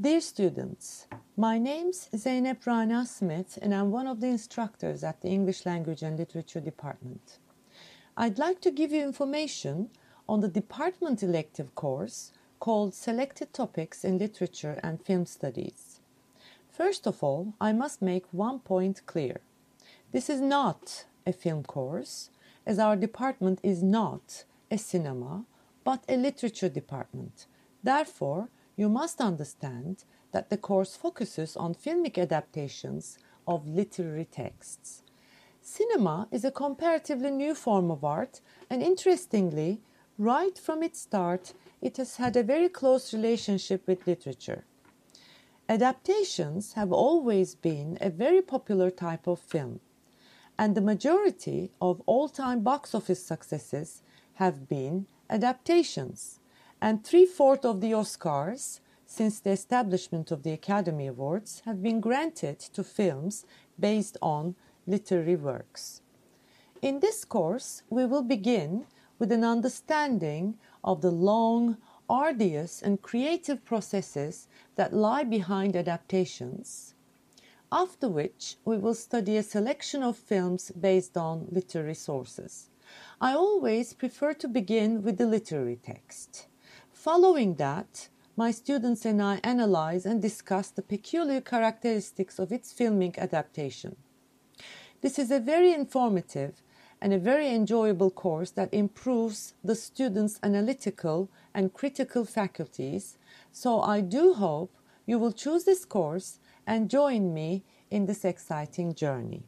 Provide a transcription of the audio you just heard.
Dear students, my name's Zeynep Rana Smith and I'm one of the instructors at the English Language and Literature Department. I'd like to give you information on the department elective course called Selected Topics in Literature and Film Studies. First of all, I must make one point clear. This is not a film course, as our department is not a cinema, but a literature department. Therefore, you must understand that the course focuses on filmic adaptations of literary texts. Cinema is a comparatively new form of art, and interestingly, right from its start, it has had a very close relationship with literature. Adaptations have always been a very popular type of film, and the majority of all time box office successes have been adaptations. And three fourths of the Oscars, since the establishment of the Academy Awards, have been granted to films based on literary works. In this course, we will begin with an understanding of the long, arduous, and creative processes that lie behind adaptations, after which we will study a selection of films based on literary sources. I always prefer to begin with the literary text. Following that, my students and I analyze and discuss the peculiar characteristics of its filming adaptation. This is a very informative and a very enjoyable course that improves the students' analytical and critical faculties. So I do hope you will choose this course and join me in this exciting journey.